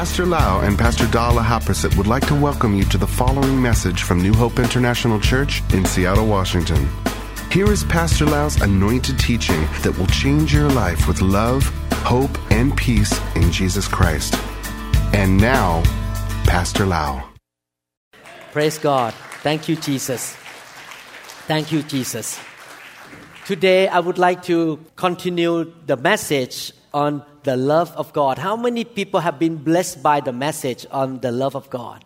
Pastor Lau and Pastor Dala Haprasit would like to welcome you to the following message from New Hope International Church in Seattle, Washington. Here is Pastor Lau's anointed teaching that will change your life with love, hope, and peace in Jesus Christ. And now, Pastor Lau. Praise God. Thank you, Jesus. Thank you, Jesus. Today, I would like to continue the message on the love of God. How many people have been blessed by the message on the love of God?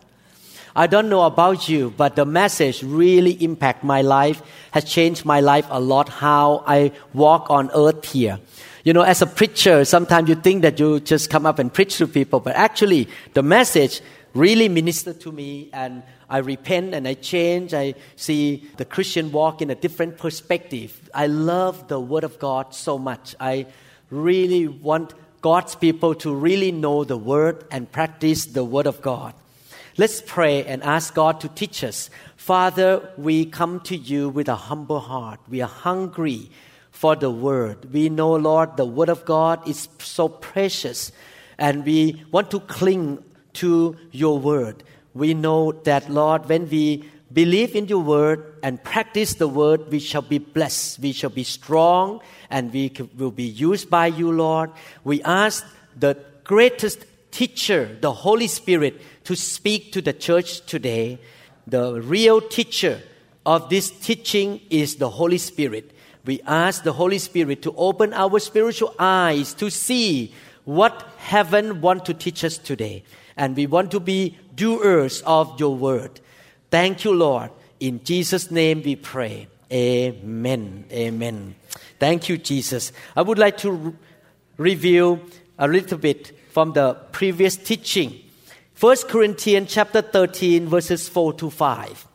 I don't know about you, but the message really impact my life, has changed my life a lot, how I walk on earth here. You know, as a preacher, sometimes you think that you just come up and preach to people, but actually the message really ministered to me and I repent and I change. I see the Christian walk in a different perspective. I love the Word of God so much. I really want God's people to really know the Word and practice the Word of God. Let's pray and ask God to teach us. Father, we come to you with a humble heart. We are hungry for the Word. We know, Lord, the Word of God is so precious, and we want to cling to your Word. We know that, Lord, when we believe in your word and practice the word, we shall be blessed. We shall be strong and we will be used by you, Lord. We ask the greatest teacher, the Holy Spirit, to speak to the church today. The real teacher of this teaching is the Holy Spirit. We ask the Holy Spirit to open our spiritual eyes to see what heaven want to teach us today. And we want to be doers of your word. Thank you, Lord. In Jesus' name we pray. Amen. Amen. Thank you, Jesus. I would like to re- review a little bit from the previous teaching. 1 Corinthians chapter 13 verses 4 to 5.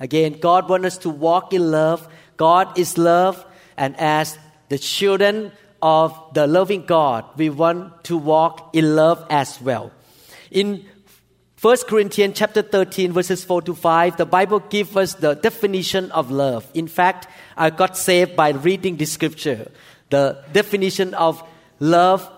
Again, God wants us to walk in love. God is love and as the children of the loving God, we want to walk in love as well. In 1 Corinthians chapter 13 verses 4 to 5, the Bible gives us the definition of love. In fact, I got saved by reading this scripture. The definition of love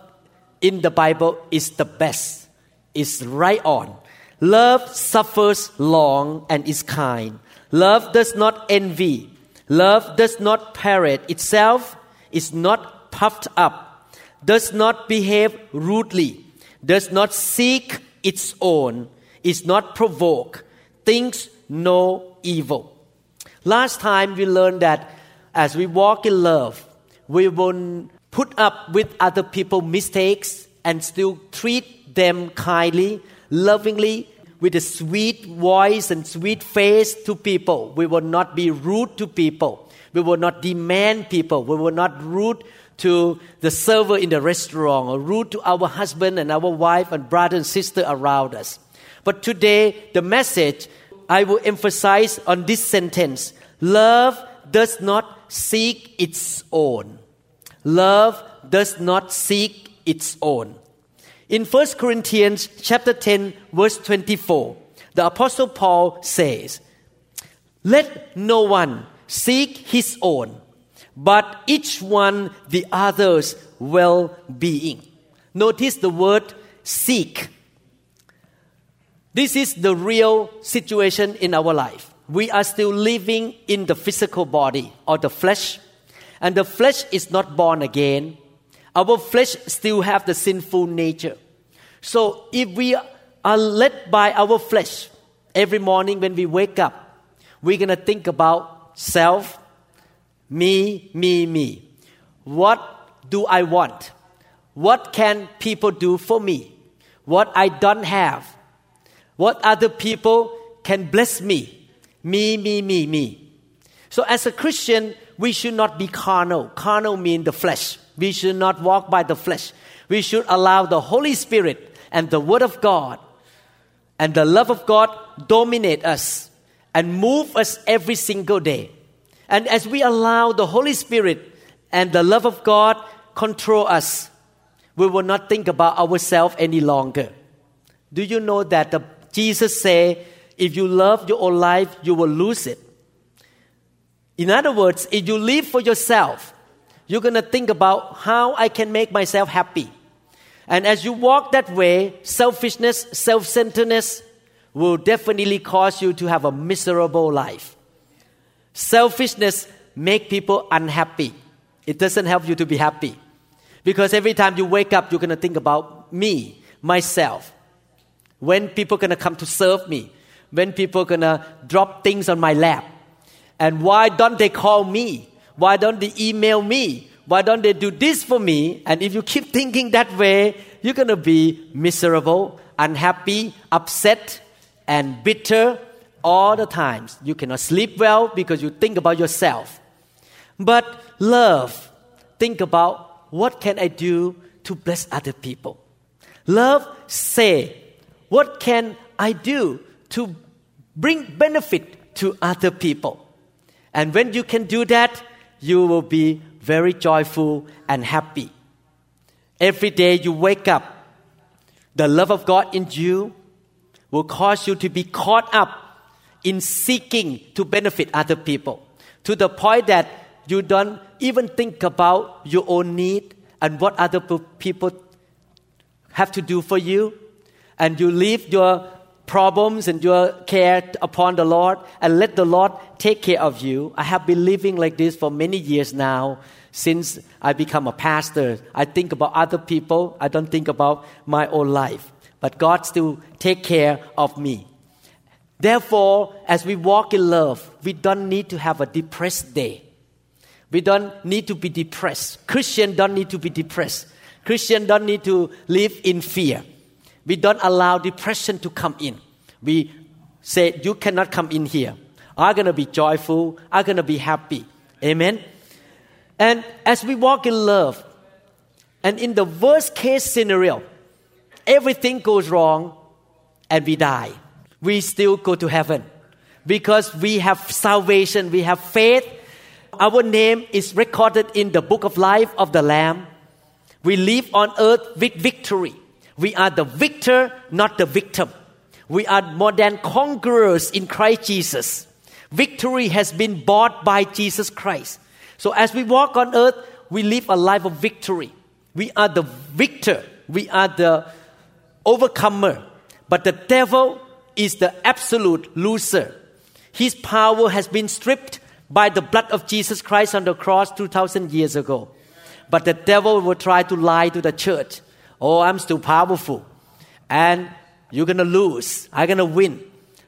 in the Bible is the best. It's right on. Love suffers long and is kind. Love does not envy. Love does not parade itself, is not puffed up, does not behave rudely, does not seek its own, is not provoked, thinks no evil. Last time we learned that as we walk in love, we won't put up with other people's mistakes and still treat them kindly, lovingly, with a sweet voice and sweet face to people. We will not be rude to people. We will not demand people. We will not rude to the server in the restaurant or rude to our husband and our wife and brother and sister around us. But today, the message I will emphasize on this sentence love does not seek its own. Love does not seek its own. In 1 Corinthians chapter 10 verse 24, the apostle Paul says, "Let no one seek his own, but each one the other's well-being." Notice the word seek. This is the real situation in our life. We are still living in the physical body or the flesh, and the flesh is not born again. Our flesh still have the sinful nature. So if we are led by our flesh every morning when we wake up, we're gonna think about self, me, me, me. What do I want? What can people do for me? What I don't have? What other people can bless me? Me, me, me, me. So as a Christian, we should not be carnal. Carnal means the flesh. We should not walk by the flesh. We should allow the Holy Spirit and the Word of God and the love of God dominate us and move us every single day. And as we allow the Holy Spirit and the love of God control us, we will not think about ourselves any longer. Do you know that the Jesus said, if you love your own life, you will lose it. In other words, if you live for yourself, you're going to think about how I can make myself happy. And as you walk that way, selfishness, self centeredness will definitely cause you to have a miserable life. Selfishness make people unhappy. It doesn't help you to be happy. Because every time you wake up, you're going to think about me, myself. When people to come to serve me, when people to drop things on my lap. And why don't they call me? Why don't they email me? Why don't they do this for me? And if you keep thinking that way, you're to be miserable, unhappy, upset, and bitter all the times. You cannot sleep well because you think about yourself. But love, think about what can I do to bless other people? Love, say, what can I do to bring benefit to other people? And when you can do that, you will be very joyful and happy. Every day you wake up, the love of God in you will cause you to be caught up in seeking to benefit other people to the point that you don't even think about your own need and what other people have to do for you and you leave your problems and your care upon the Lord and let the Lord take care of you. I have been living like this for many years now since I become a pastor. I think about other people, I don't think about my own life. But God still take care of me. Therefore, as we walk in love, we don't need to have a depressed day. We don't need to be depressed. Christian don't need to be depressed. Christian don't need to live in fear. We don't allow depression to come in. We say, You cannot come in here. I'm going to be joyful. I'm going to be happy. Amen. And as we walk in love, and in the worst case scenario, everything goes wrong and we die, we still go to heaven because we have salvation, we have faith. Our name is recorded in the book of life of the Lamb. We live on earth with victory. We are the victor, not the victim. We are more than conquerors in Christ Jesus. Victory has been bought by Jesus Christ. So as we walk on earth, we live a life of victory. We are the victor. We are the overcomer. But the devil is the absolute loser. His power has been stripped by the blood of Jesus Christ on the cross 2,000 years ago. But the devil will try to lie to the church Oh, I'm still powerful. And you're going to lose. I'm going to win.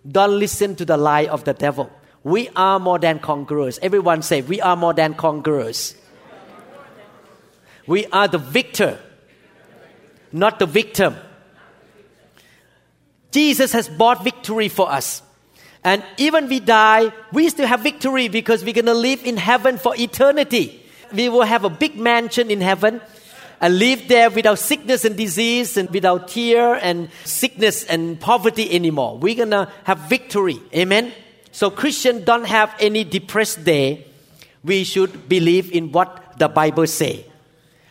Don't listen to the lie of the devil. We are more than conquerors. Everyone say, We are more than conquerors. We are the victor, not the victim. Jesus has bought victory for us. And even we die, we still have victory because we're going to live in heaven for eternity. We will have a big mansion in heaven and live there without sickness and disease and without tear and sickness and poverty anymore. We're gonna have victory. Amen. So Christians don't have any depressed day. We should believe in what the Bible say.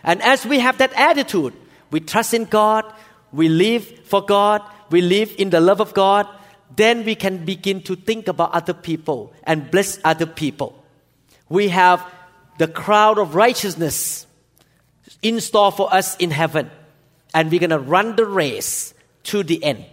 And as we have that attitude, we trust in God, we live for God, we live in the love of God, then we can begin to think about other people and bless other people. We have the crowd of righteousness in store for us in heaven. And we're going to run the race to the end.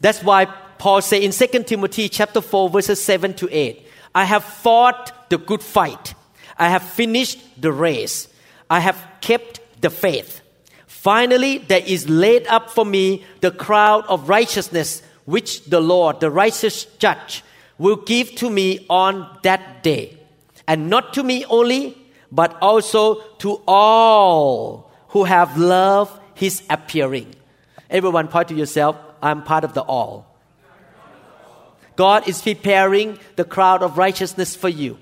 That's why Paul say in 2 Timothy chapter 4 verses 7 to 8, I have fought the good fight. I have finished the race. I have kept the faith. Finally, there is laid up for me the crown of righteousness, which the Lord, the righteous judge, will give to me on that day. And not to me only, but also to all who have loved his appearing. Everyone point to yourself, I'm part of the all. God is preparing the crowd of righteousness for you.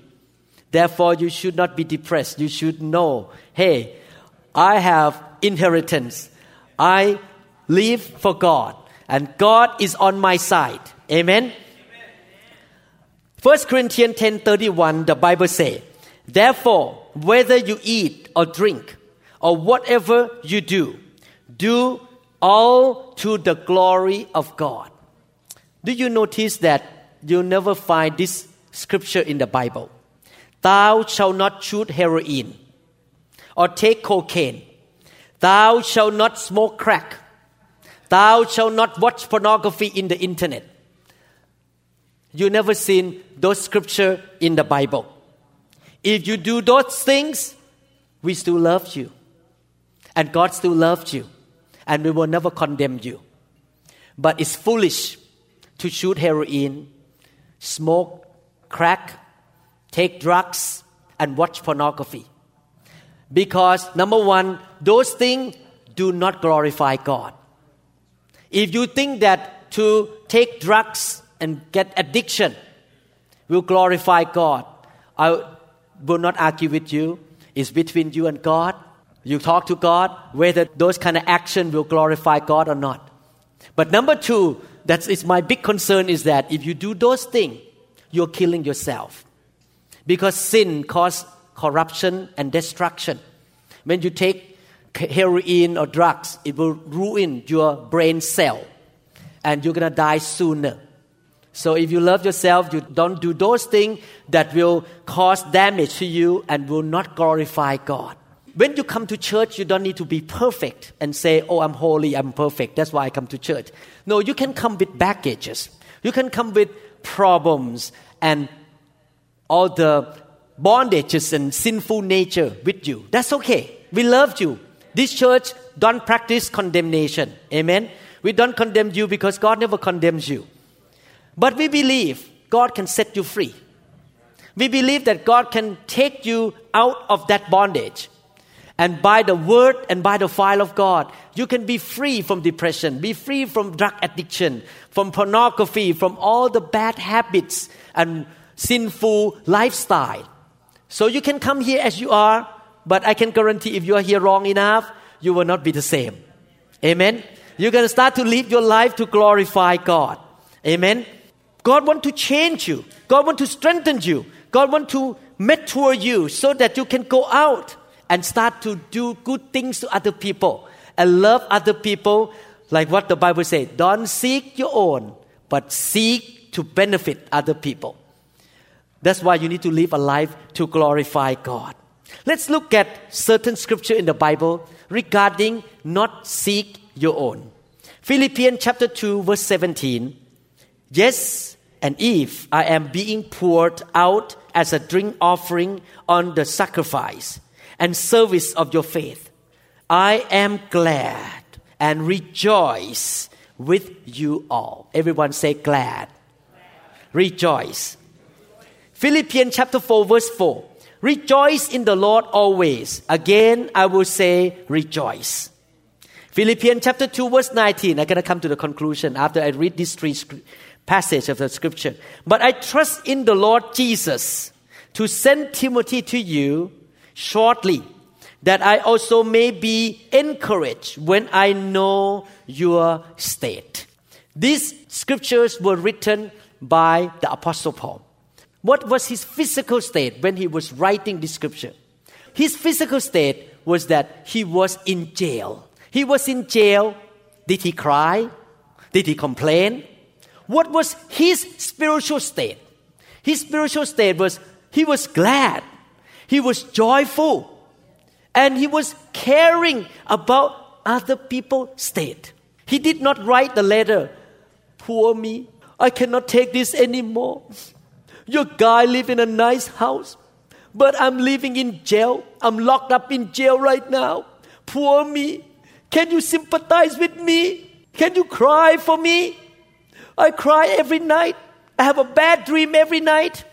Therefore, you should not be depressed. You should know, hey, I have inheritance. I live for God, and God is on my side. Amen. First Corinthians 10:31 the Bible says, Therefore, whether you eat or drink or whatever you do, do all to the glory of God. Do you notice that you never find this scripture in the Bible? Thou shalt not shoot heroin or take cocaine. Thou shalt not smoke crack. Thou shalt not watch pornography in the internet. You never seen those scripture in the Bible. If you do those things, we still love you. And God still loves you. And we will never condemn you. But it's foolish to shoot heroin, smoke crack, take drugs, and watch pornography. Because, number one, those things do not glorify God. If you think that to take drugs and get addiction will glorify God, I will not argue with you. It's between you and God. You talk to God whether those kind of action will glorify God or not. But number two, that is my big concern is that if you do those things, you're killing yourself. Because sin causes corruption and destruction. When you take heroin or drugs, it will ruin your brain cell and you're going to die sooner. So if you love yourself, you don't do those things that will cause damage to you and will not glorify God. When you come to church, you don't need to be perfect and say, Oh, I'm holy, I'm perfect. That's why I come to church. No, you can come with baggages. You can come with problems and all the bondages and sinful nature with you. That's okay. We love you. This church don't practice condemnation. Amen. We don't condemn you because God never condemns you. But we believe God can set you free. We believe that God can take you out of that bondage. And by the word and by the fire of God, you can be free from depression, be free from drug addiction, from pornography, from all the bad habits and sinful lifestyle. So you can come here as you are, but I can guarantee if you are here wrong enough, you will not be the same. Amen. You're going to start to live your life to glorify God. Amen. God want to change you. God want to strengthen you. God want to mature you so that you can go out and start to do good things to other people and love other people like what the Bible says. Don't seek your own, but seek to benefit other people. That's why you need to live a life to glorify God. Let's look at certain scripture in the Bible regarding not seek your own. Philippians chapter 2 verse 17. Yes, and if I am being poured out as a drink offering on the sacrifice and service of your faith, I am glad and rejoice with you all. Everyone say glad. Rejoice. Philippians chapter 4, verse 4. Rejoice in the Lord always. Again, I will say rejoice. Philippians chapter 2, verse 19. I'm going to come to the conclusion after I read these three passage of the scripture. But I trust in the Lord Jesus to send Timothy to you shortly, that I also may be encouraged when I know your state. These scriptures were written by the Apostle Paul. What was his physical state when he was writing this scripture? His physical state was that he was in jail. He was in jail. Did he cry? Did he complain? What was his spiritual state? His spiritual state was he was glad, he was joyful, and he was caring about other people's state. He did not write the letter, Poor me, I cannot take this anymore. Your guy live in a nice house, but I'm living in jail. I'm locked up in jail right now. Poor me. Can you sympathize with me? Can you cry for me? I cry every night. I have a bad dream every night.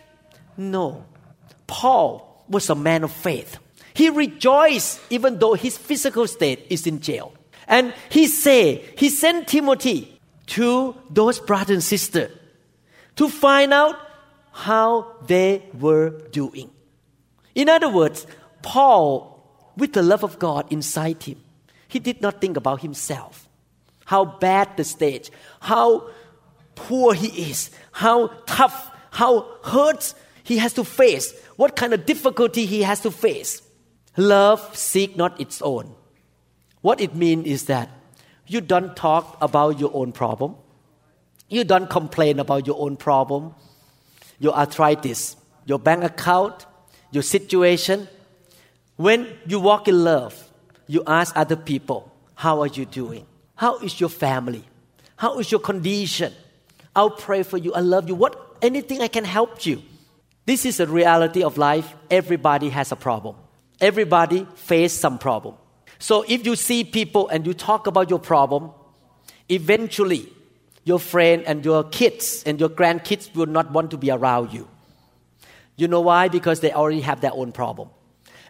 No. Paul was a man of faith. He rejoiced even though his physical state is in jail. And he said, he sent Timothy to those brothers and sisters to find out how they were doing. In other words, Paul, with the love of God inside him, he did not think about himself, how bad the state, how poor he is, how tough, how hurt he has to face, what kind of difficulty he has to face. Love seek not its own. What it means is that you don't talk about your own problem. You don't complain about your own problem, your arthritis, your bank account, your situation. When you walk in love, you ask other people, How are you doing? How is your family? How is your condition? I'll pray for you. I love you. What anything I can help you. This is a reality of life. Everybody has a problem. Everybody face some problem. So if you see people and you talk about your problem, eventually your friend and your kids and your grandkids will not want to be around you. You know why? Because they already have their own problem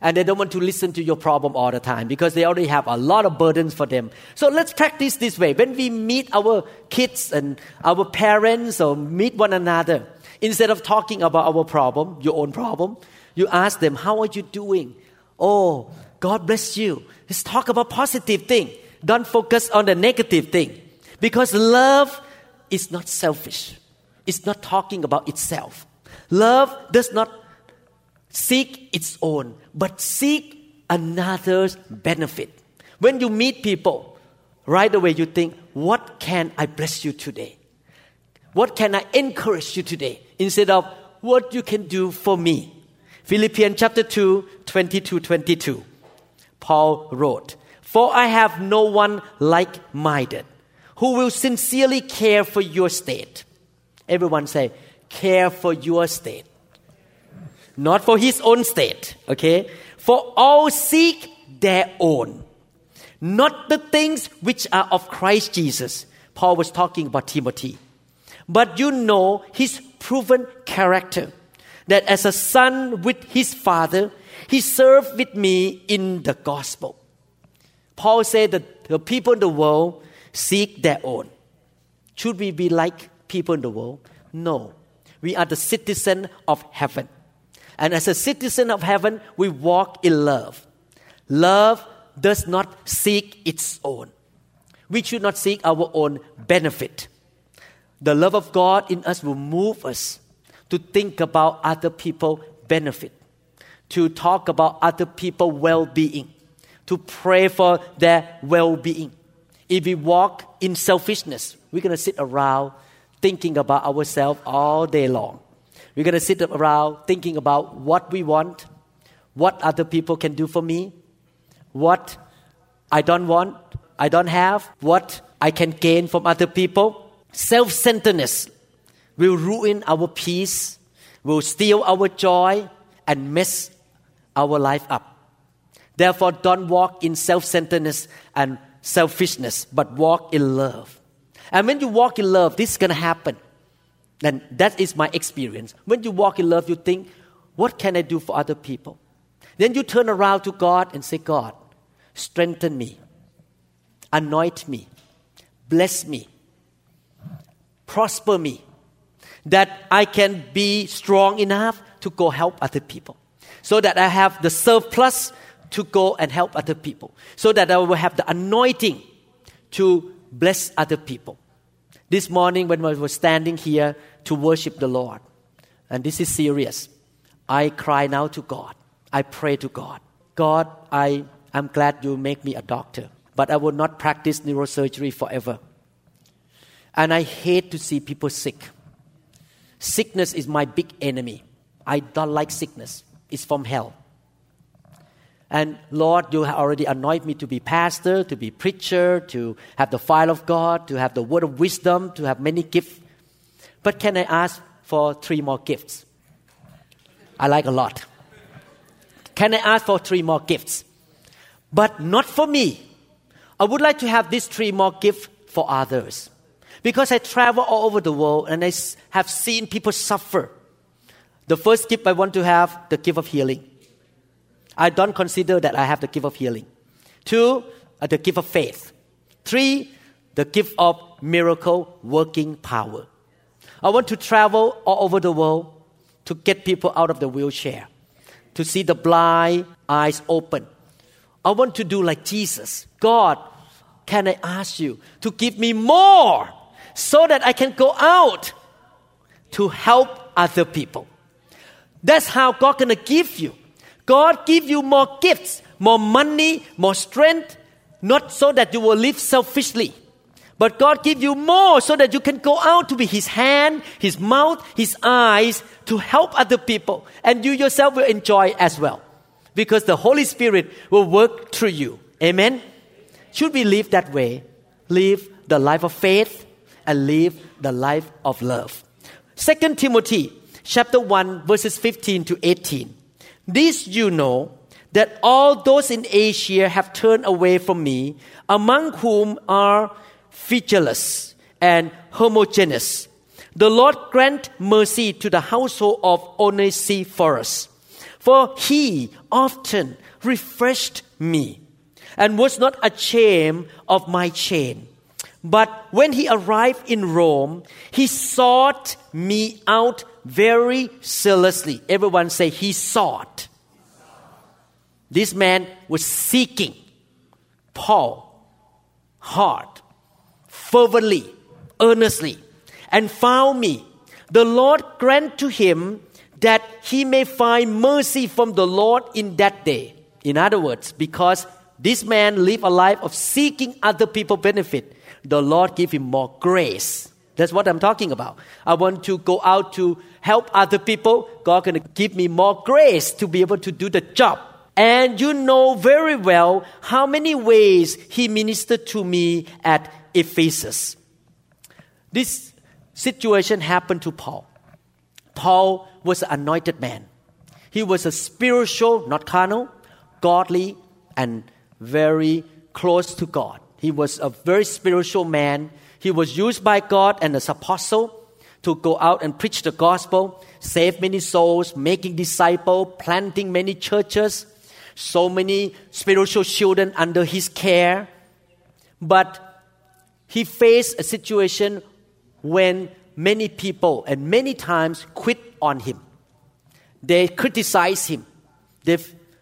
and they don't want to listen to your problem all the time because they already have a lot of burdens for them. So let's practice this way. When we meet our kids and our parents or meet one another, instead of talking about our problem, your own problem, you ask them, How are you doing? Oh, God bless you. Let's talk about positive thing. Don't focus on the negative thing. Because love is not selfish. It's not talking about itself. Love does not seek its own, but seek another's benefit. When you meet people, right away you think, What can I bless you today? What can I encourage you today? Instead of what you can do for me. Philippians chapter 2, 22 22. Paul wrote, For I have no one like minded who will sincerely care for your state. Everyone say, care for your state not for his own state, okay? For all seek their own, not the things which are of Christ Jesus. Paul was talking about Timothy. But you know his proven character, that as a son with his father, he served with me in the gospel. Paul said that the people in the world seek their own. Should we be like people in the world? No. We are the citizen of heaven. And as a citizen of heaven, we walk in love. Love does not seek its own. We should not seek our own benefit. The love of God in us will move us to think about other people's benefit, to talk about other people's well being, to pray for their well being. If we walk in selfishness, we're going to sit around thinking about ourselves all day long. We're going to sit around thinking about what we want, what other people can do for me, what I don't want, I don't have, what I can gain from other people. Self centeredness will ruin our peace, will steal our joy, and mess our life up. Therefore, don't walk in self centeredness and selfishness, but walk in love. And when you walk in love, this is going to happen. And that is my experience. When you walk in love, you think, what can I do for other people? Then you turn around to God and say, God, strengthen me, anoint me, bless me, prosper me, that I can be strong enough to go help other people. So that I have the surplus to go and help other people. So that I will have the anointing to bless other people. This morning, when I was standing here to worship the Lord, and this is serious, I cry now to God. I pray to God. God, I am glad you make me a doctor, but I will not practice neurosurgery forever. And I hate to see people sick. Sickness is my big enemy. I don't like sickness. It's from hell. And Lord, you have already anointed me to be pastor, to be preacher, to have the fire of God, to have the word of wisdom, to have many gifts. But can I ask for three more gifts? I like a lot. Can I ask for three more gifts? But not for me. I would like to have these three more gifts for others. Because I travel all over the world and I have seen people suffer. The first gift I want to have, the gift of healing. I don't consider that I have the gift of healing. Two, uh, the gift of faith. Three, the gift of miracle working power. I want to travel all over the world to get people out of the wheelchair, to see the blind eyes open. I want to do like Jesus. God, can I ask you to give me more so that I can go out to help other people? That's how God gonna give you. God give you more gifts, more money, more strength, not so that you will live selfishly. But God give you more so that you can go out to be His hand, His mouth, His eyes to help other people. And you yourself will enjoy as well. Because the Holy Spirit will work through you. Amen? Should we live that way? Live the life of faith and live the life of love. 2 Timothy chapter 1 verses 15 to 18. This you know that all those in Asia have turned away from me, among whom are Phygelus and Hermogenes. The Lord grant mercy to the household of Onesiphorus, for he often refreshed me and was not ashamed of my chain. But when he arrived in Rome, he sought me out very zealously. Everyone say he sought. This man was seeking Paul hard, fervently, earnestly, and found me. The Lord grant to him that he may find mercy from the Lord in that day. In other words, because this man lived a life of seeking other people benefit, the Lord give him more grace. That's what I'm talking about. I want to go out to help other people. God gonna give me more grace to be able to do the job. And you know very well how many ways he ministered to me at Ephesus. This situation happened to Paul. Paul was an anointed man. He was a spiritual, not carnal, godly, and very close to God. He was a very spiritual man. He was used by God and as apostle to go out and preach the gospel, save many souls, making disciples, planting many churches, so many spiritual children under his care. But he faced a situation when many people and many times quit on him. They criticize him. They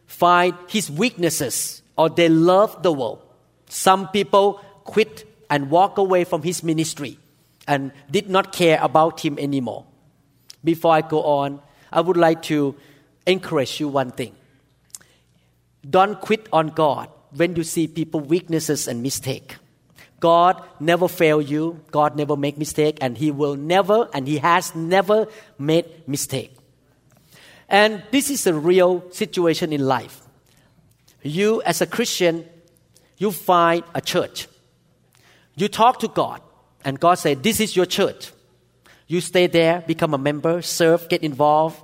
find his weaknesses or they love the world. Some people quit and walk away from his ministry and did not care about him anymore. Before I go on, I would like to encourage you one thing. Don't quit on God when you see people weaknesses and mistake. God never fail you. God never make mistake, and He will never, and He has never made mistake. And this is a real situation in life. You, as a Christian, you find a church. You talk to God, and God said, "This is your church." You stay there, become a member, serve, get involved,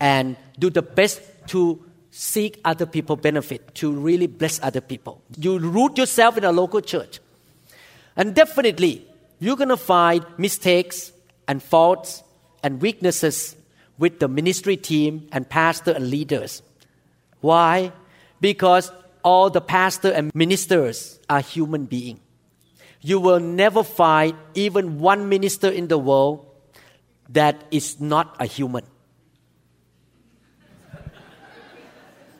and do the best to seek other people benefit, to really bless other people. You root yourself in a local church. And definitely, you're going to find mistakes and faults and weaknesses with the ministry team and pastor and leaders. Why? Because all the pastor and ministers are human beings. You will never find even one minister in the world that is not a human.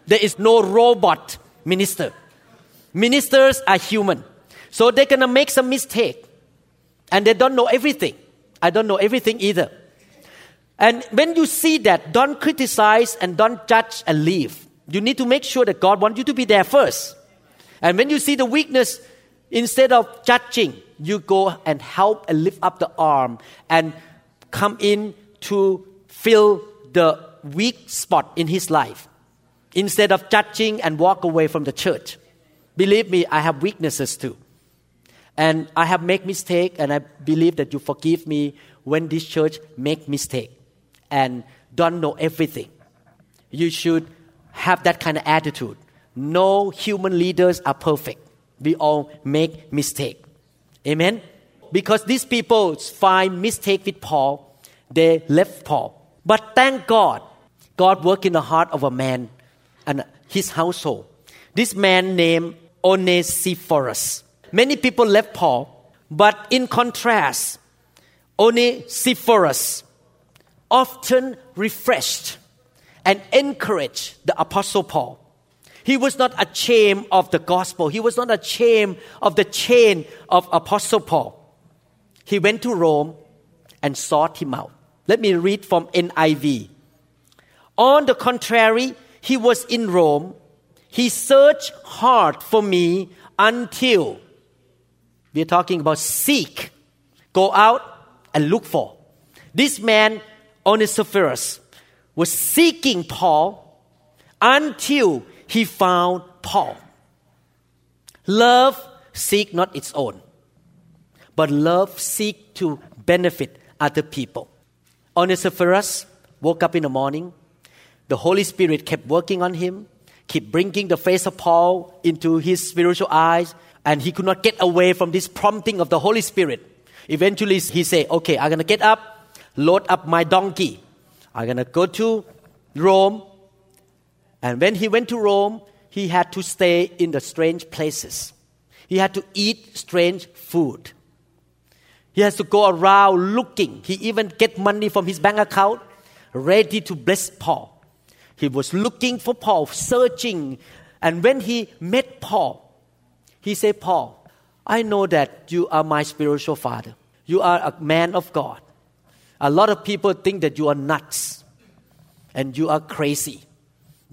There is no robot minister. Ministers are human. So they're going to make some mistake. And they don't know everything. I don't know everything either. And when you see that, don't criticize and don't judge and leave. You need to make sure that God wants you to be there first. And when you see the weakness, instead of judging, you go and help and lift up the arm and come in to fill the weak spot in his life instead of judging and walk away from the church. Believe me, I have weaknesses too. And I have made mistake and I believe that you forgive me when this church make mistake and don't know everything. You should have that kind of attitude. No human leaders are perfect. We all make mistake. Amen. Because these people find mistake with Paul, they left Paul. But thank God, God worked in the heart of a man and his household. This man named Onesiphorus. Many people left Paul, but in contrast, Onesiphorus often refreshed and encouraged the apostle Paul. He was not ashamed of the gospel. He was not ashamed of the chain of apostle Paul. He went to Rome and sought him out. Let me read from NIV. On the contrary, he was in Rome, he searched hard for me until we're talking about seek, go out and look for. This man, Onesiphorus, was seeking Paul until he found Paul. Love seek not its own, but love seek to benefit other people. Onesiphorus woke up in the morning. The Holy Spirit kept working on him, keep bringing the face of Paul into his spiritual eyes, and he could not get away from this prompting of the Holy Spirit. Eventually, he said, "Okay, I'm gonna get up, load up my donkey. I'm gonna go to Rome." And when he went to Rome, he had to stay in the strange places. He had to eat strange food. He has to go around looking. He even get money from his bank account, ready to bless Paul. He was looking for Paul, searching. And when he met Paul, he said, Paul, I know that you are my spiritual father. You are a man of God. A lot of people think that you are nuts and you are crazy,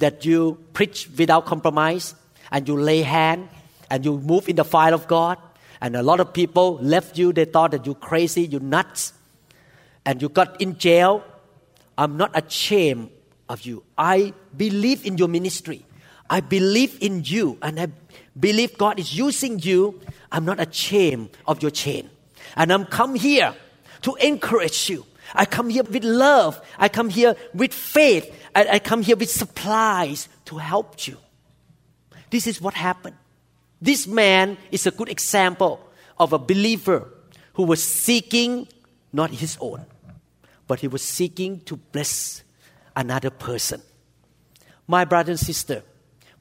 that you preach without compromise and you lay hand and you move in the fire of God. And a lot of people left you, they thought that you're crazy, you're nuts, and you got in jail. I'm not ashamed of you. I believe in your ministry. I believe in you, and I believe God is using you. I'm not ashamed of your chain. And I'm come here to encourage you. I come here with love. I come here with faith. I, I come here with supplies to help you. This is what happened. This man is a good example of a believer who was seeking not his own, but he was seeking to bless another person. My brother and sister,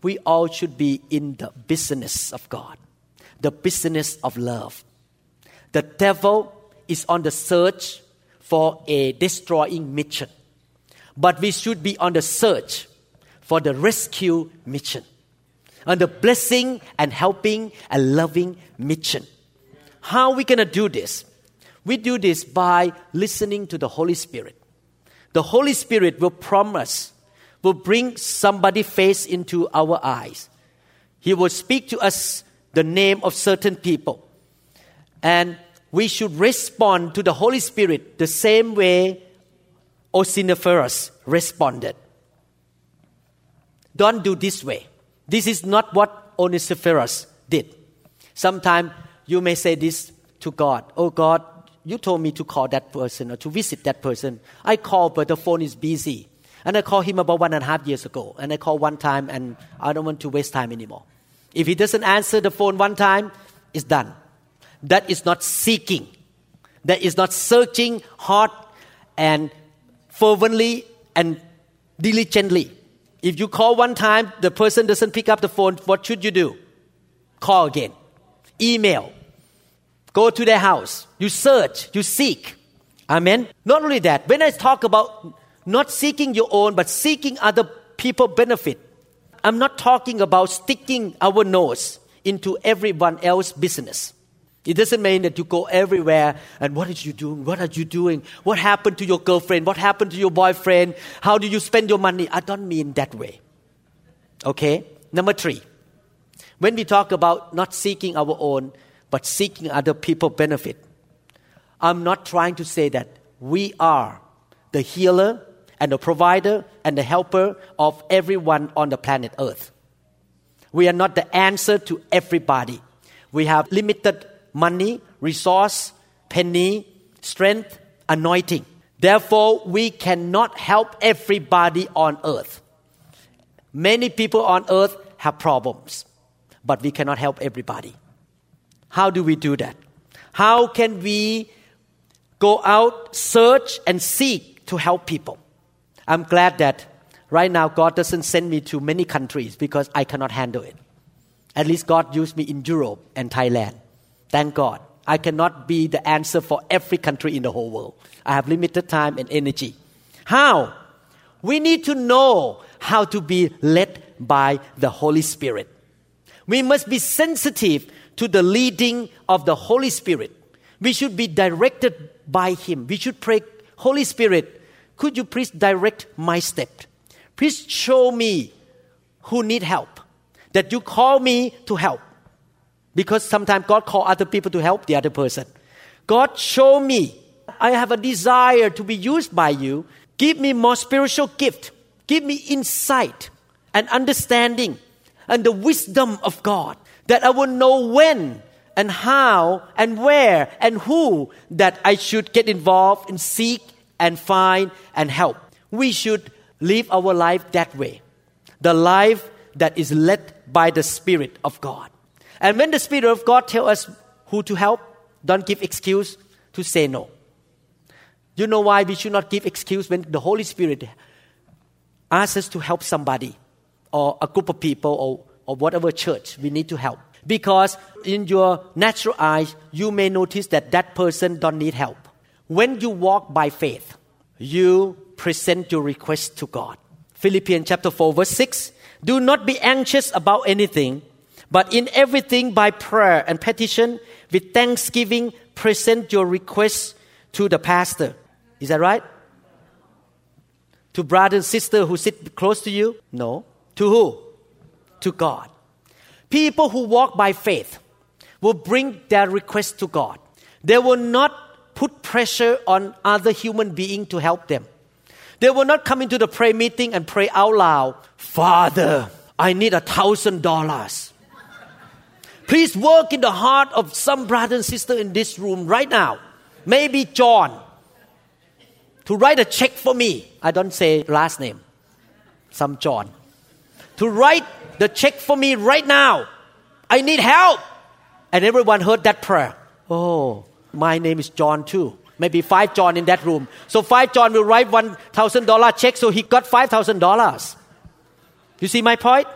we all should be in the business of God, the business of love. The devil is on the search for a destroying mission, but we should be on the search for the rescue mission and the blessing and helping and loving mission. How are we going to do this? We do this by listening to the Holy Spirit. The Holy Spirit will promise, will bring somebody face into our eyes. He will speak to us the name of certain people. And we should respond to the Holy Spirit the same way Onesiphorus responded. Don't do this way. This is not what Onesiphorus did. Sometimes you may say this to God Oh God, you told me to call that person or to visit that person. I call, but the phone is busy. And I called him about one and a half years ago. And I called one time, and I don't want to waste time anymore. If he doesn't answer the phone one time, it's done. That is not seeking. That is not searching hard and fervently and diligently. If you call one time, the person doesn't pick up the phone, what should you do? Call again. Email. Go to their house. You search, you seek. Amen. Not only that, when I talk about not seeking your own, but seeking other people benefit, I'm not talking about sticking our nose into everyone else's business. It doesn't mean that you go everywhere and what are you doing? What are you doing? What happened to your girlfriend? What happened to your boyfriend? How do you spend your money? I don't mean that way. Okay? Number three, when we talk about not seeking our own, but seeking other people benefit, I'm not trying to say that we are the healer and the provider and the helper of everyone on the planet Earth. We are not the answer to everybody. We have limited money, resource, penny, strength, anointing. Therefore, we cannot help everybody on earth. Many people on earth have problems, but we cannot help everybody. How do we do that? How can we go out, search, and seek to help people? I'm glad that right now God doesn't send me to many countries because I cannot handle it. At least God used me in Europe and Thailand. Thank God. I cannot be the answer for every country in the whole world. I have limited time and energy. How? We need to know how to be led by the Holy Spirit. We must be sensitive to the leading of the Holy Spirit. We should be directed by Him. We should pray, Holy Spirit, could you please direct my step? Please show me who need help, that you call me to help. Because sometimes God call other people to help the other person. God show me I have a desire to be used by you. Give me more spiritual gift. Give me insight and understanding and the wisdom of God that I will know when and how and where and who that I should get involved and seek and find and help. We should live our life that way. The life that is led by the Spirit of God. And when the Spirit of God tells us who to help, don't give excuse to say no. You know why we should not give excuse when the Holy Spirit asks us to help somebody or a group of people or, or whatever church we need to help. Because in your natural eyes, you may notice that that person don't need help. When you walk by faith, you present your request to God. Philippians chapter 4 verse 6 Do not be anxious about anything, but in everything by prayer and petition with thanksgiving present your requests to the pastor. Is that right? To brother and sister who sit close to you? No. To who? To God. People who walk by faith will bring their request to God. They will not put pressure on other human being to help them. They will not come into the prayer meeting and pray out loud, Father, I need a thousand dollars. Please work in the heart of some brother and sister in this room right now. Maybe John. To write a check for me. I don't say last name. Some John. To write the check for me right now. I need help. And everyone heard that prayer. Oh, my name is John too. Maybe five John in that room. So five John will write one thousand dollar check, so he got five thousand dollars. You see my point?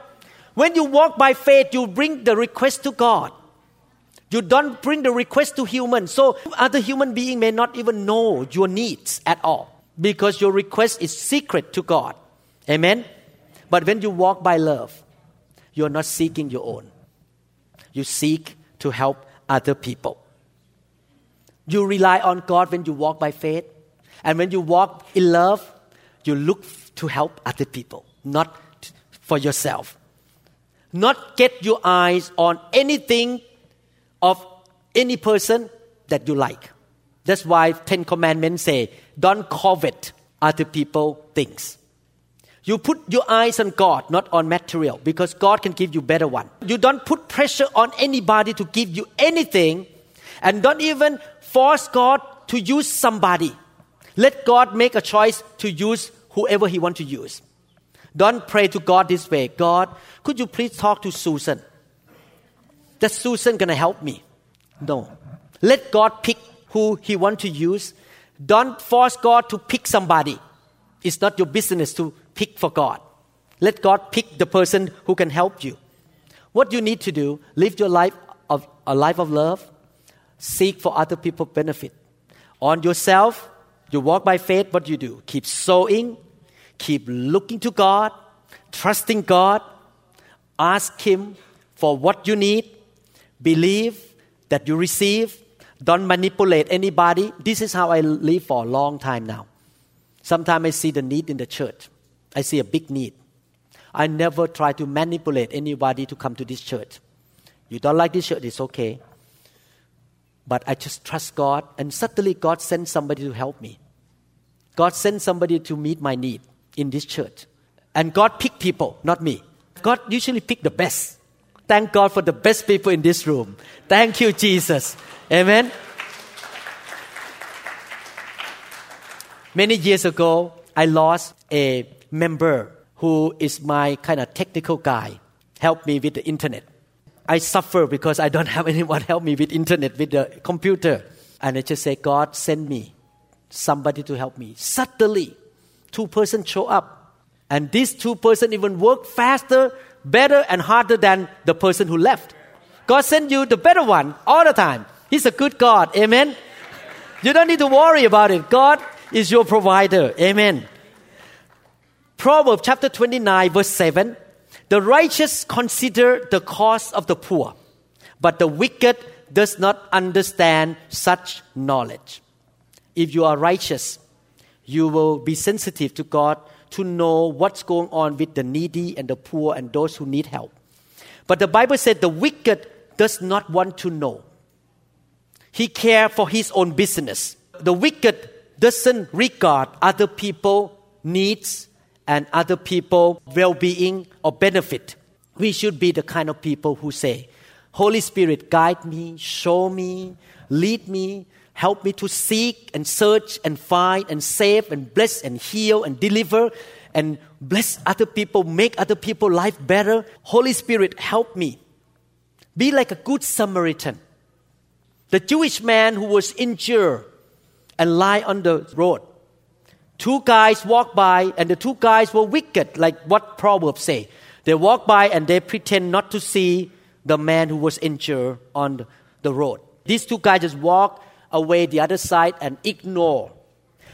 When you walk by faith, you bring the request to God. You don't bring the request to human. So other human being may not even know your needs at all because your request is secret to God. Amen. But when you walk by love, you're not seeking your own. You seek to help other people. You rely on God when you walk by faith. And when you walk in love, you look to help other people, not for yourself. Not get your eyes on anything of any person that you like. That's why Ten Commandments say, don't covet other people things. You put your eyes on God, not on material, because God can give you better one. You don't put pressure on anybody to give you anything, and don't even force God to use somebody. Let God make a choice to use whoever He wants to use. Don't pray to God this way. God, could you please talk to Susan? That Susan gonna help me? No. Let God pick who He want to use. Don't force God to pick somebody. It's not your business to pick for God. Let God pick the person who can help you. What you need to do, live your life of a life of love, seek for other people benefit. On yourself, you walk by faith, what you do? Keep sowing, keep looking to God, trusting God, ask Him for what you need, believe that you receive, don't manipulate anybody. This is how I live for a long time now. Sometimes I see the need in the church. I see a big need. I never try to manipulate anybody to come to this church. You don't like this church, it's okay. But I just trust God, and suddenly God sent somebody to help me. God sent somebody to meet my need in this church. And God picked people, not me. God usually pick the best. Thank God for the best people in this room. Thank you, Jesus. Amen. Many years ago, I lost a member who is my kind of technical guy, help me with the internet. I suffer because I don't have anyone help me with internet, with the computer. And I just say, God, send me somebody to help me. Suddenly, two persons show up. And these two persons even work faster, better, and harder than the person who left. God sent you the better one all the time. He's a good God. Amen. You don't need to worry about it. God is your provider. Amen. Proverbs chapter 29, verse 7 The righteous consider the cause of the poor, but the wicked does not understand such knowledge. If you are righteous, you will be sensitive to God to know what's going on with the needy and the poor and those who need help. But the Bible said the wicked does not want to know. He cares for his own business. The wicked doesn't regard other people needs and other people well-being or benefit. We should be the kind of people who say, Holy Spirit, guide me, show me, lead me, help me to seek and search and find and save and bless and heal and deliver and bless other people, make other people life better. Holy Spirit, help me. Be like a good Samaritan. The Jewish man who was injured and lie on the road. Two guys walk by and the two guys were wicked, like what Proverbs say. They walk by and they pretend not to see the man who was injured on the road. These two guys just walk away the other side and ignore.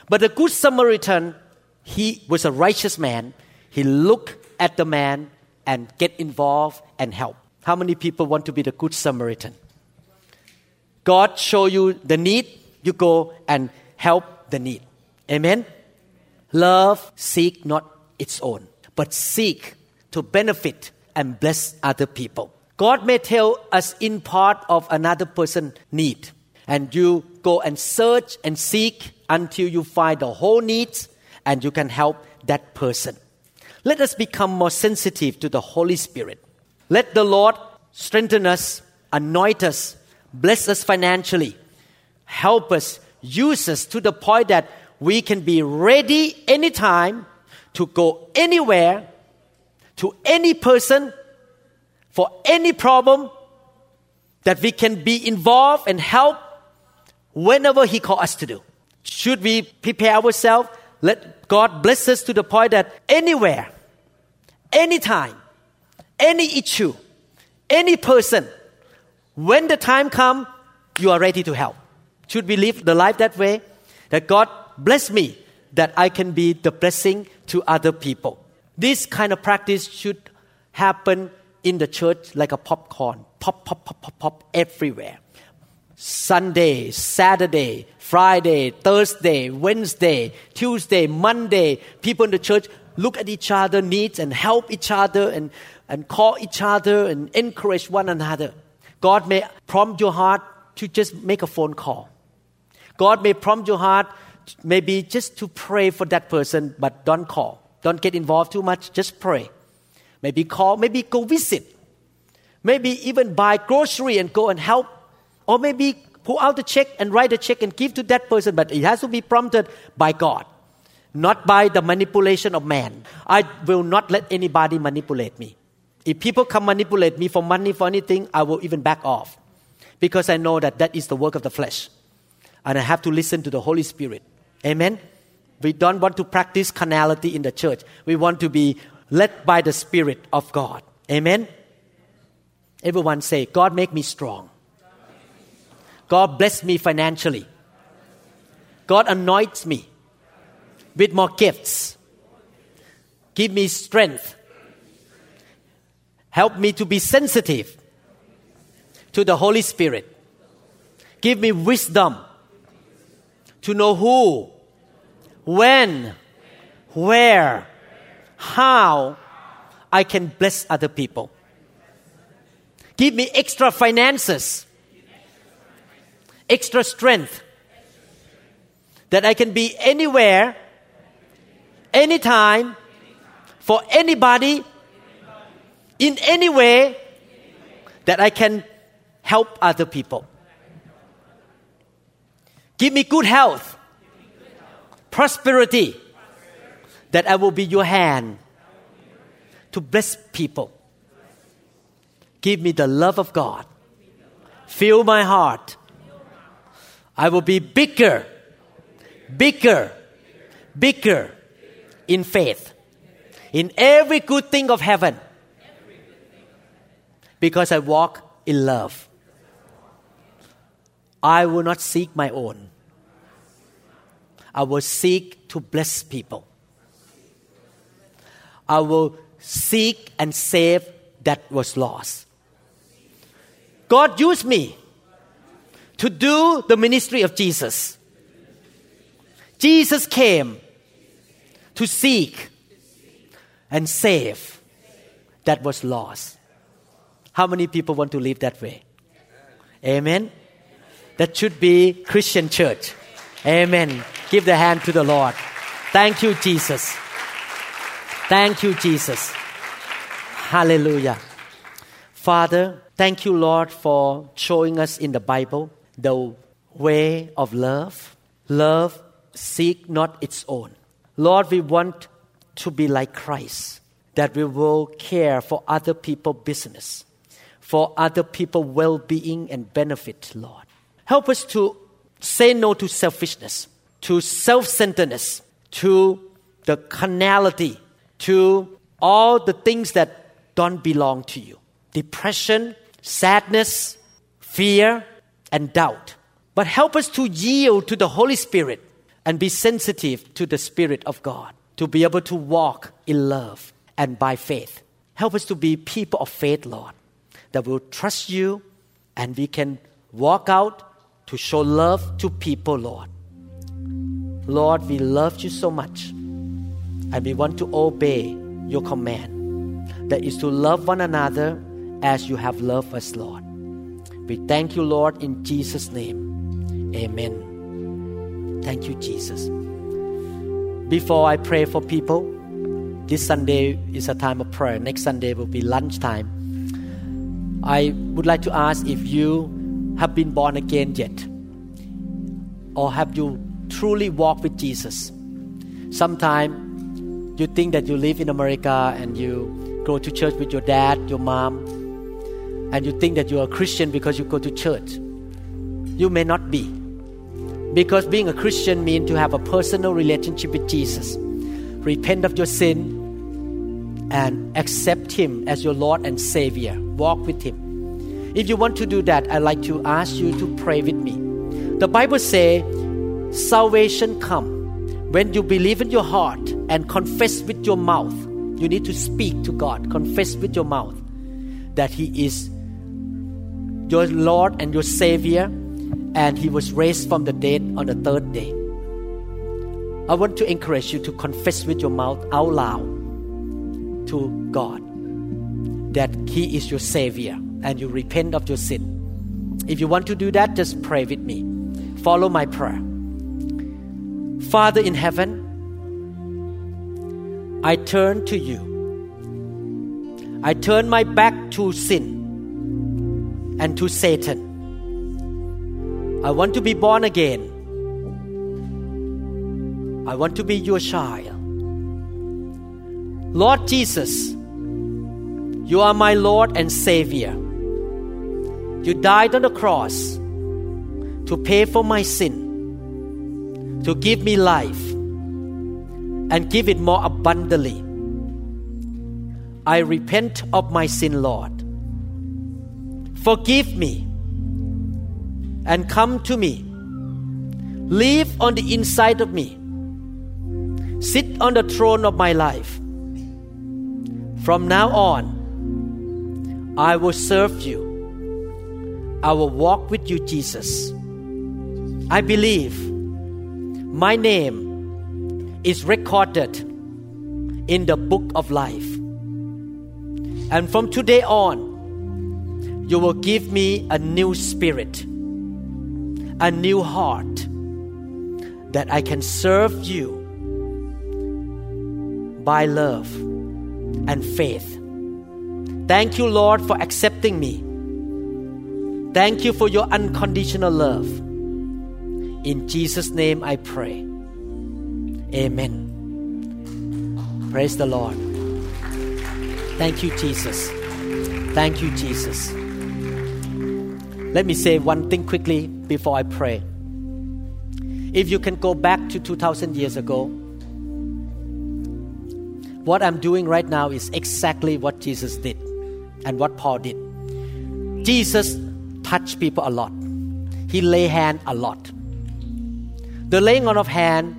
But the good Samaritan, he was a righteous man. He looked at the man and get involved and help. How many people want to be the good Samaritan? God show you the need, you go and help the need. Amen. Love seek not its own, but seek to benefit and bless other people. God may tell us in part of another person's need, and you go and search and seek until you find the whole needs and you can help that person. Let us become more sensitive to the Holy Spirit. Let the Lord strengthen us, anoint us, bless us financially, help us, use us to the point that we can be ready anytime to go anywhere, to any person, for any problem, that we can be involved and help whenever He calls us to do. Should we prepare ourselves? Let God bless us to the point that anywhere, anytime, any issue, any person, when the time comes, you are ready to help. Should we live the life that way? That God bless me that I can be the blessing to other people. This kind of practice should happen in the church like a popcorn. Pop, pop, pop, pop, pop everywhere. Sunday, Saturday, Friday, Thursday, Wednesday, Tuesday, Monday, people in the church look at each other needs and help each other and, and call each other and encourage one another. God may prompt your heart to just make a phone call. God may prompt your heart maybe just to pray for that person, but don't call. Don't get involved too much, just pray. Maybe call, maybe go visit. Maybe even buy grocery and go and help or maybe pull out a check and write a check and give to that person, but it has to be prompted by God, not by the manipulation of man. I will not let anybody manipulate me. If people come manipulate me for money, for anything, I will even back off because I know that that is the work of the flesh. And I have to listen to the Holy Spirit. Amen? We don't want to practice carnality in the church. We want to be led by the Spirit of God. Amen? Everyone say, God make me strong. God bless me financially. God anoints me with more gifts. Give me strength. Help me to be sensitive to the Holy Spirit. Give me wisdom to know who, when, where, how I can bless other people. Give me extra finances extra strength that I can be anywhere, anytime, for anybody, in any way that I can help other people. Give me good health, prosperity, that I will be your hand to bless people. Give me the love of God. Fill my heart I will be bigger, bigger, bigger in faith, in every good thing of heaven, because I walk in love. I will not seek my own. I will seek to bless people. I will seek and save that was lost. God used me to do the ministry of Jesus. Jesus came to seek and save that was lost. How many people want to live that way? Amen. That should be Christian church. Amen. Give the hand to the Lord. Thank you, Jesus. Thank you, Jesus. Hallelujah. Father, Thank you, Lord, for showing us in the Bible the way of love. Love seek not its own. Lord, we want to be like Christ, that we will care for other people's business, for other people's well being and benefit, Lord. Help us to say no to selfishness, to self centeredness, to the carnality, to all the things that don't belong to you depression, sadness, fear, and doubt. But help us to yield to the Holy Spirit and be sensitive to the Spirit of God, to be able to walk in love and by faith. Help us to be people of faith, Lord, that will trust you and we can walk out to show love to people, Lord. Lord, we love you so much and we want to obey your command that is to love one another as you have loved us, Lord. We thank you, Lord, in Jesus' name. Amen. Thank you, Jesus. Before I pray for people, this Sunday is a time of prayer. Next Sunday will be lunchtime. I would like to ask if you have been born again yet, or have you truly walked with Jesus? Sometime you think that you live in America and you go to church with your dad, your mom, and you think that you are a Christian because you go to church. You may not be. Because being a Christian means to have a personal relationship with Jesus. Repent of your sin and accept Him as your Lord and Savior. Walk with Him. If you want to do that, I'd like to ask you to pray with me. The Bible says, salvation come when you believe in your heart and confess with your mouth. You need to speak to God, confess with your mouth that He is your Lord and your Savior, and He was raised from the dead on the third day. I want to encourage you to confess with your mouth out loud to God that He is your Savior and you repent of your sin. If you want to do that, just pray with me. Follow my prayer. Father in heaven, I turn to you. I turn my back to sin and to Satan. I want to be born again. I want to be your child. Lord Jesus, you are my Lord and Savior. You died on the cross to pay for my sin, to give me life, and give it more abundantly. I repent of my sin, Lord. Forgive me and come to me. Live on the inside of me. Sit on the throne of my life. From now on, I will serve you. I will walk with you, Jesus. I believe my name is recorded in the book of life. And from today on, you will give me a new spirit, a new heart, that I can serve you by love and faith. Thank you, Lord, for accepting me. Thank you for your unconditional love. In Jesus' name I pray. Amen. Praise the Lord. Thank you, Jesus. Thank you, Jesus. Let me say one thing quickly before I pray. If you can go back to 2,000 years ago, what I'm doing right now is exactly what Jesus did and what Paul did. Jesus touched people a lot. He lay hand a lot. The laying on of hand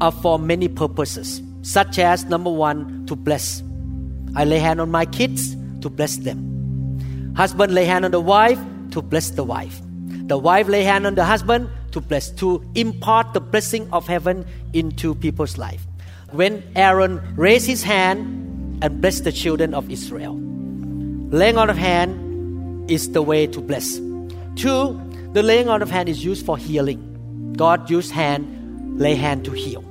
are for many purposes, such as number one, to bless. I lay hand on my kids to bless them. Husband lay hand on the wife to bless the wife. The wife lay hand on the husband to bless, to impart the blessing of heaven into people's life. When Aaron raised his hand and blessed the children of Israel, laying on of hand is the way to bless. Two, the laying on of hand is used for healing. God used hand, lay hand to heal.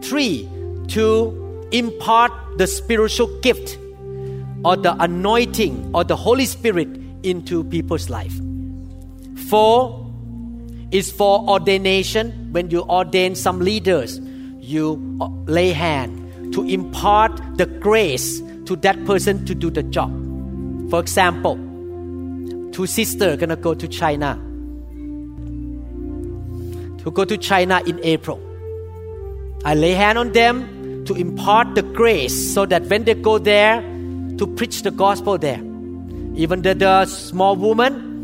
Three, to impart the spiritual gift or the anointing or the Holy Spirit into people's life. Four is for ordination. When you ordain some leaders, you uh, lay hand to impart the grace to that person to do the job. For example, two sisters gonna go to China to go to China in April. I lay hand on them to impart the grace so that when they go there to preach the gospel there, even the, the small woman,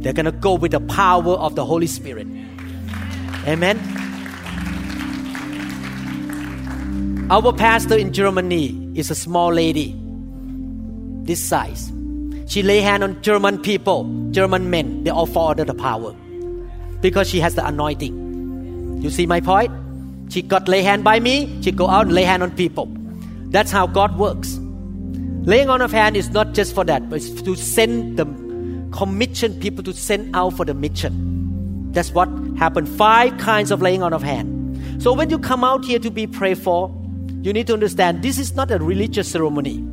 they're gonna go with the power of the Holy Spirit. Amen. Our pastor in Germany is a small lady, this size. She lay hand on German people, German men. They all fall under the power because she has the anointing. You see my point? She got lay hand by me. She go out and lay hand on people. That's how God works. Laying on of hand is not just for that, but it's to send the commission people to send out for the mission. That's what happened. Five kinds of laying on of hand. So when you come out here to be prayed for, you need to understand this is not a religious ceremony.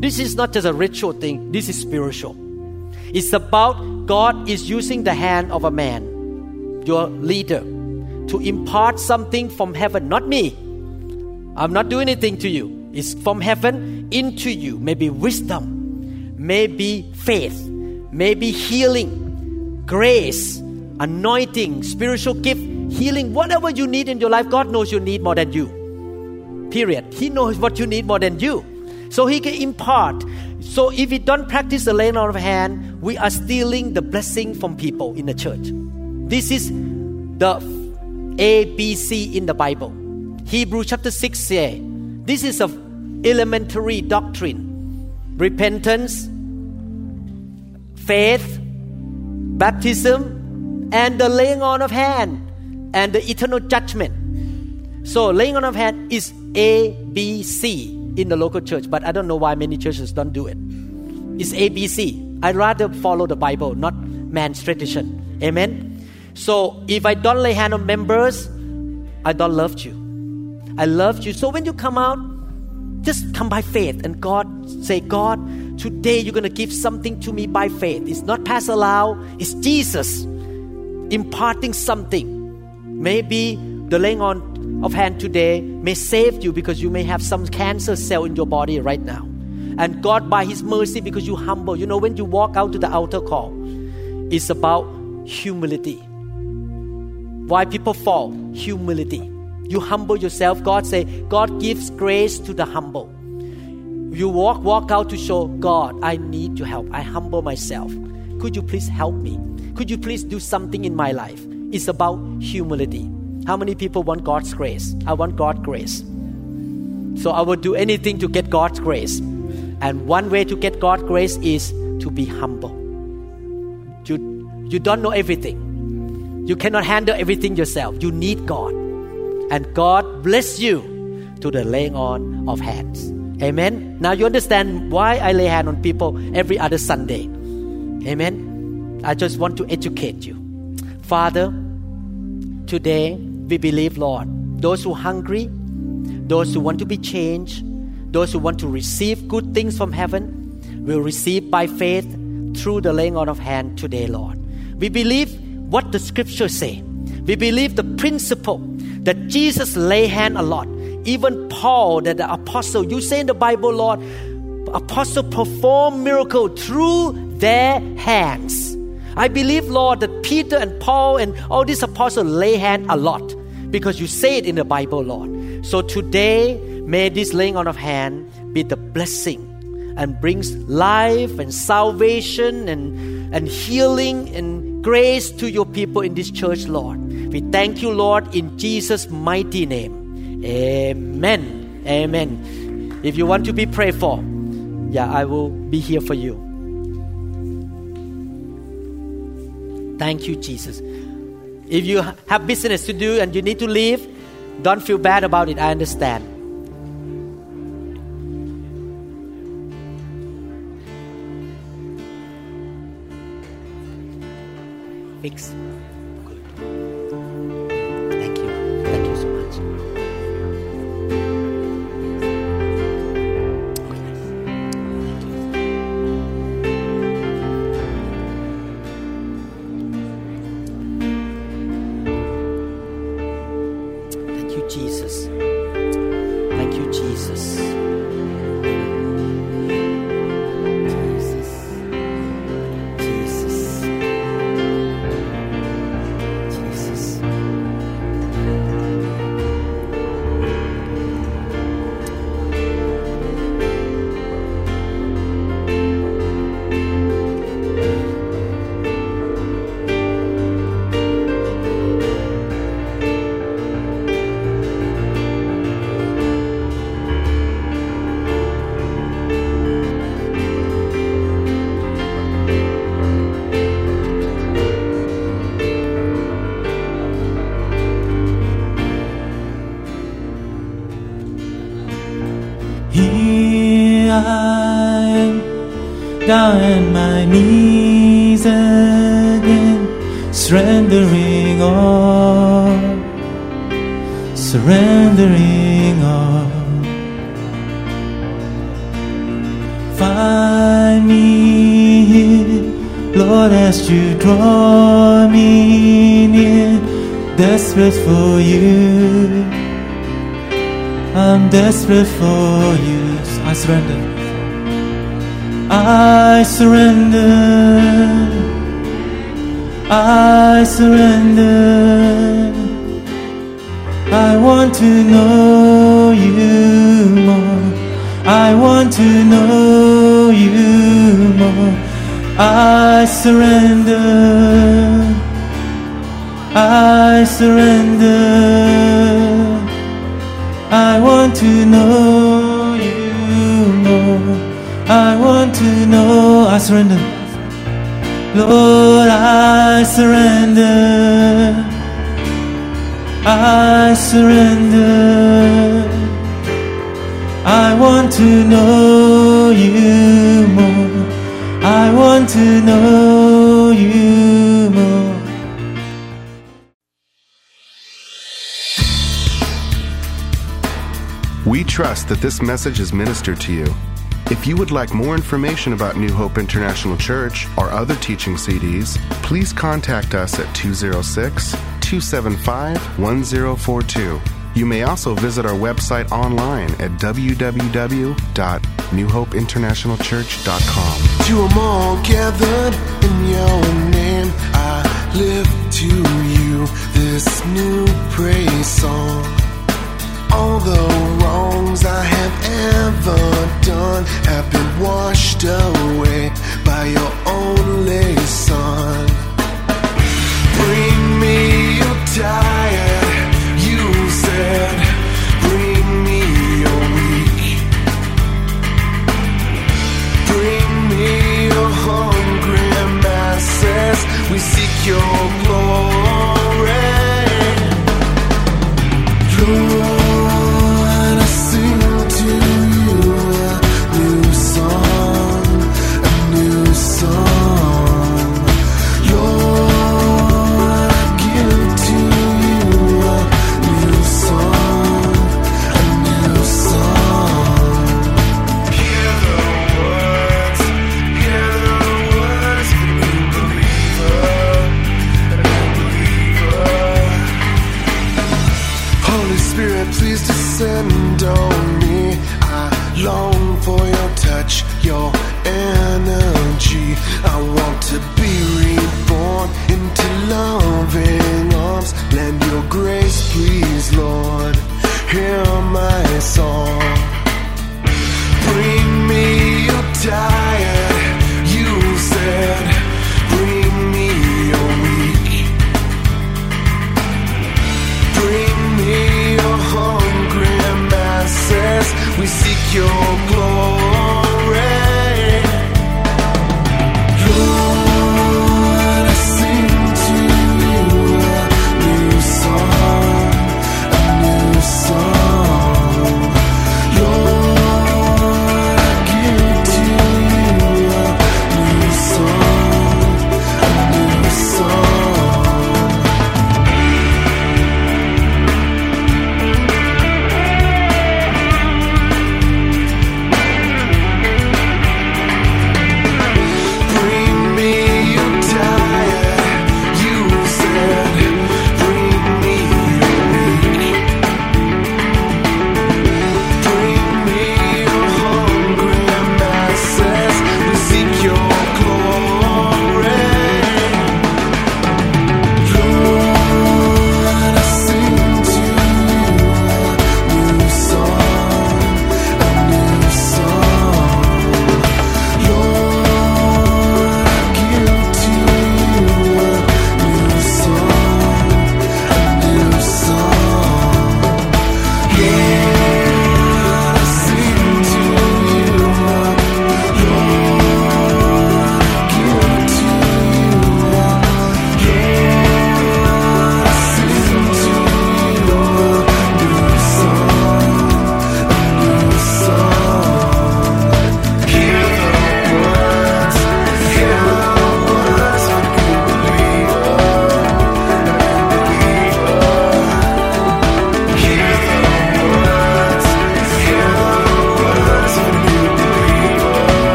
This is not just a ritual thing. This is spiritual. It's about God is using the hand of a man your leader to impart something from heaven, not me. I'm not doing anything to you. It's from heaven into you. Maybe wisdom, maybe faith, maybe healing, grace, anointing, spiritual gift, healing, whatever you need in your life, God knows you need more than you. Period. He knows what you need more than you. So He can impart. So if we don't practice the laying on of hand, we are stealing the blessing from people in the church. This is the ABC in the Bible. Hebrew chapter 6 say, this is a elementary doctrine. Repentance, faith, baptism, and the laying on of hand and the eternal judgment. So laying on of hand is ABC in the local church, but I don't know why many churches don't do it. It's ABC. I'd rather follow the Bible, not man's tradition. Amen. So if I don't lay hand on members, I don't love you. I love you. So when you come out, just come by faith and God say, God, today you're gonna give something to me by faith. It's not Pastor Lau, it's Jesus imparting something. Maybe the laying on of hand today may save you because you may have some cancer cell in your body right now. And God, by His mercy, because you humble, you know, when you walk out to the altar call, it's about humility. Why people fall? Humility. You humble yourself. God say, God gives grace to the humble. You walk, walk out to show God, I need your help. I humble myself. Could you please help me? Could you please do something in my life? It's about humility. How many people want God's grace? I want God's grace. So I will do anything to get God's grace. And one way to get God's grace is to be humble. You, you don't know everything. You cannot handle everything yourself. You need God. And God bless you to the laying on of hands. Amen. Now you understand why I lay hand on people every other Sunday. Amen. I just want to educate you. Father, today we believe, Lord, those who are hungry, those who want to be changed, those who want to receive good things from heaven, will receive by faith through the laying on of hand today, Lord. We believe what the scriptures say. We believe the principle that Jesus lay hand a lot. Even Paul, that the apostle, you say in the Bible, Lord, apostle perform miracle through their hands. I believe, Lord, that Peter and Paul and all these apostles lay hand a lot because you say it in the Bible, Lord. So today, may this laying on of hand be the blessing and brings life and salvation and, and healing and grace to your people in this church, Lord. We thank you, Lord, in Jesus' mighty name. Amen. Amen. If you want to be prayed for, yeah, I will be here for you. Thank you, Jesus. If you have business to do and you need to leave, don't feel bad about it. I understand. fix. Surrendering all. Find me here, Lord, as you draw me near, desperate for you. I'm desperate for you. I surrender. I surrender. I surrender. I want to know you more. I want to know you more. I surrender. I surrender. I want to know you more. I want to know. I surrender. Lord, I surrender. I surrender. I want to know you more. I want to know you more. We trust that this message is ministered to you. If you would like more information about New Hope International Church or other teaching CDs, please contact us at 206 275 1042. You may also visit our website online at www.newhopeinternationalchurch.com. To them all gathered in your name, I lift to you this new praise song. All the wrongs I have ever done have been washed away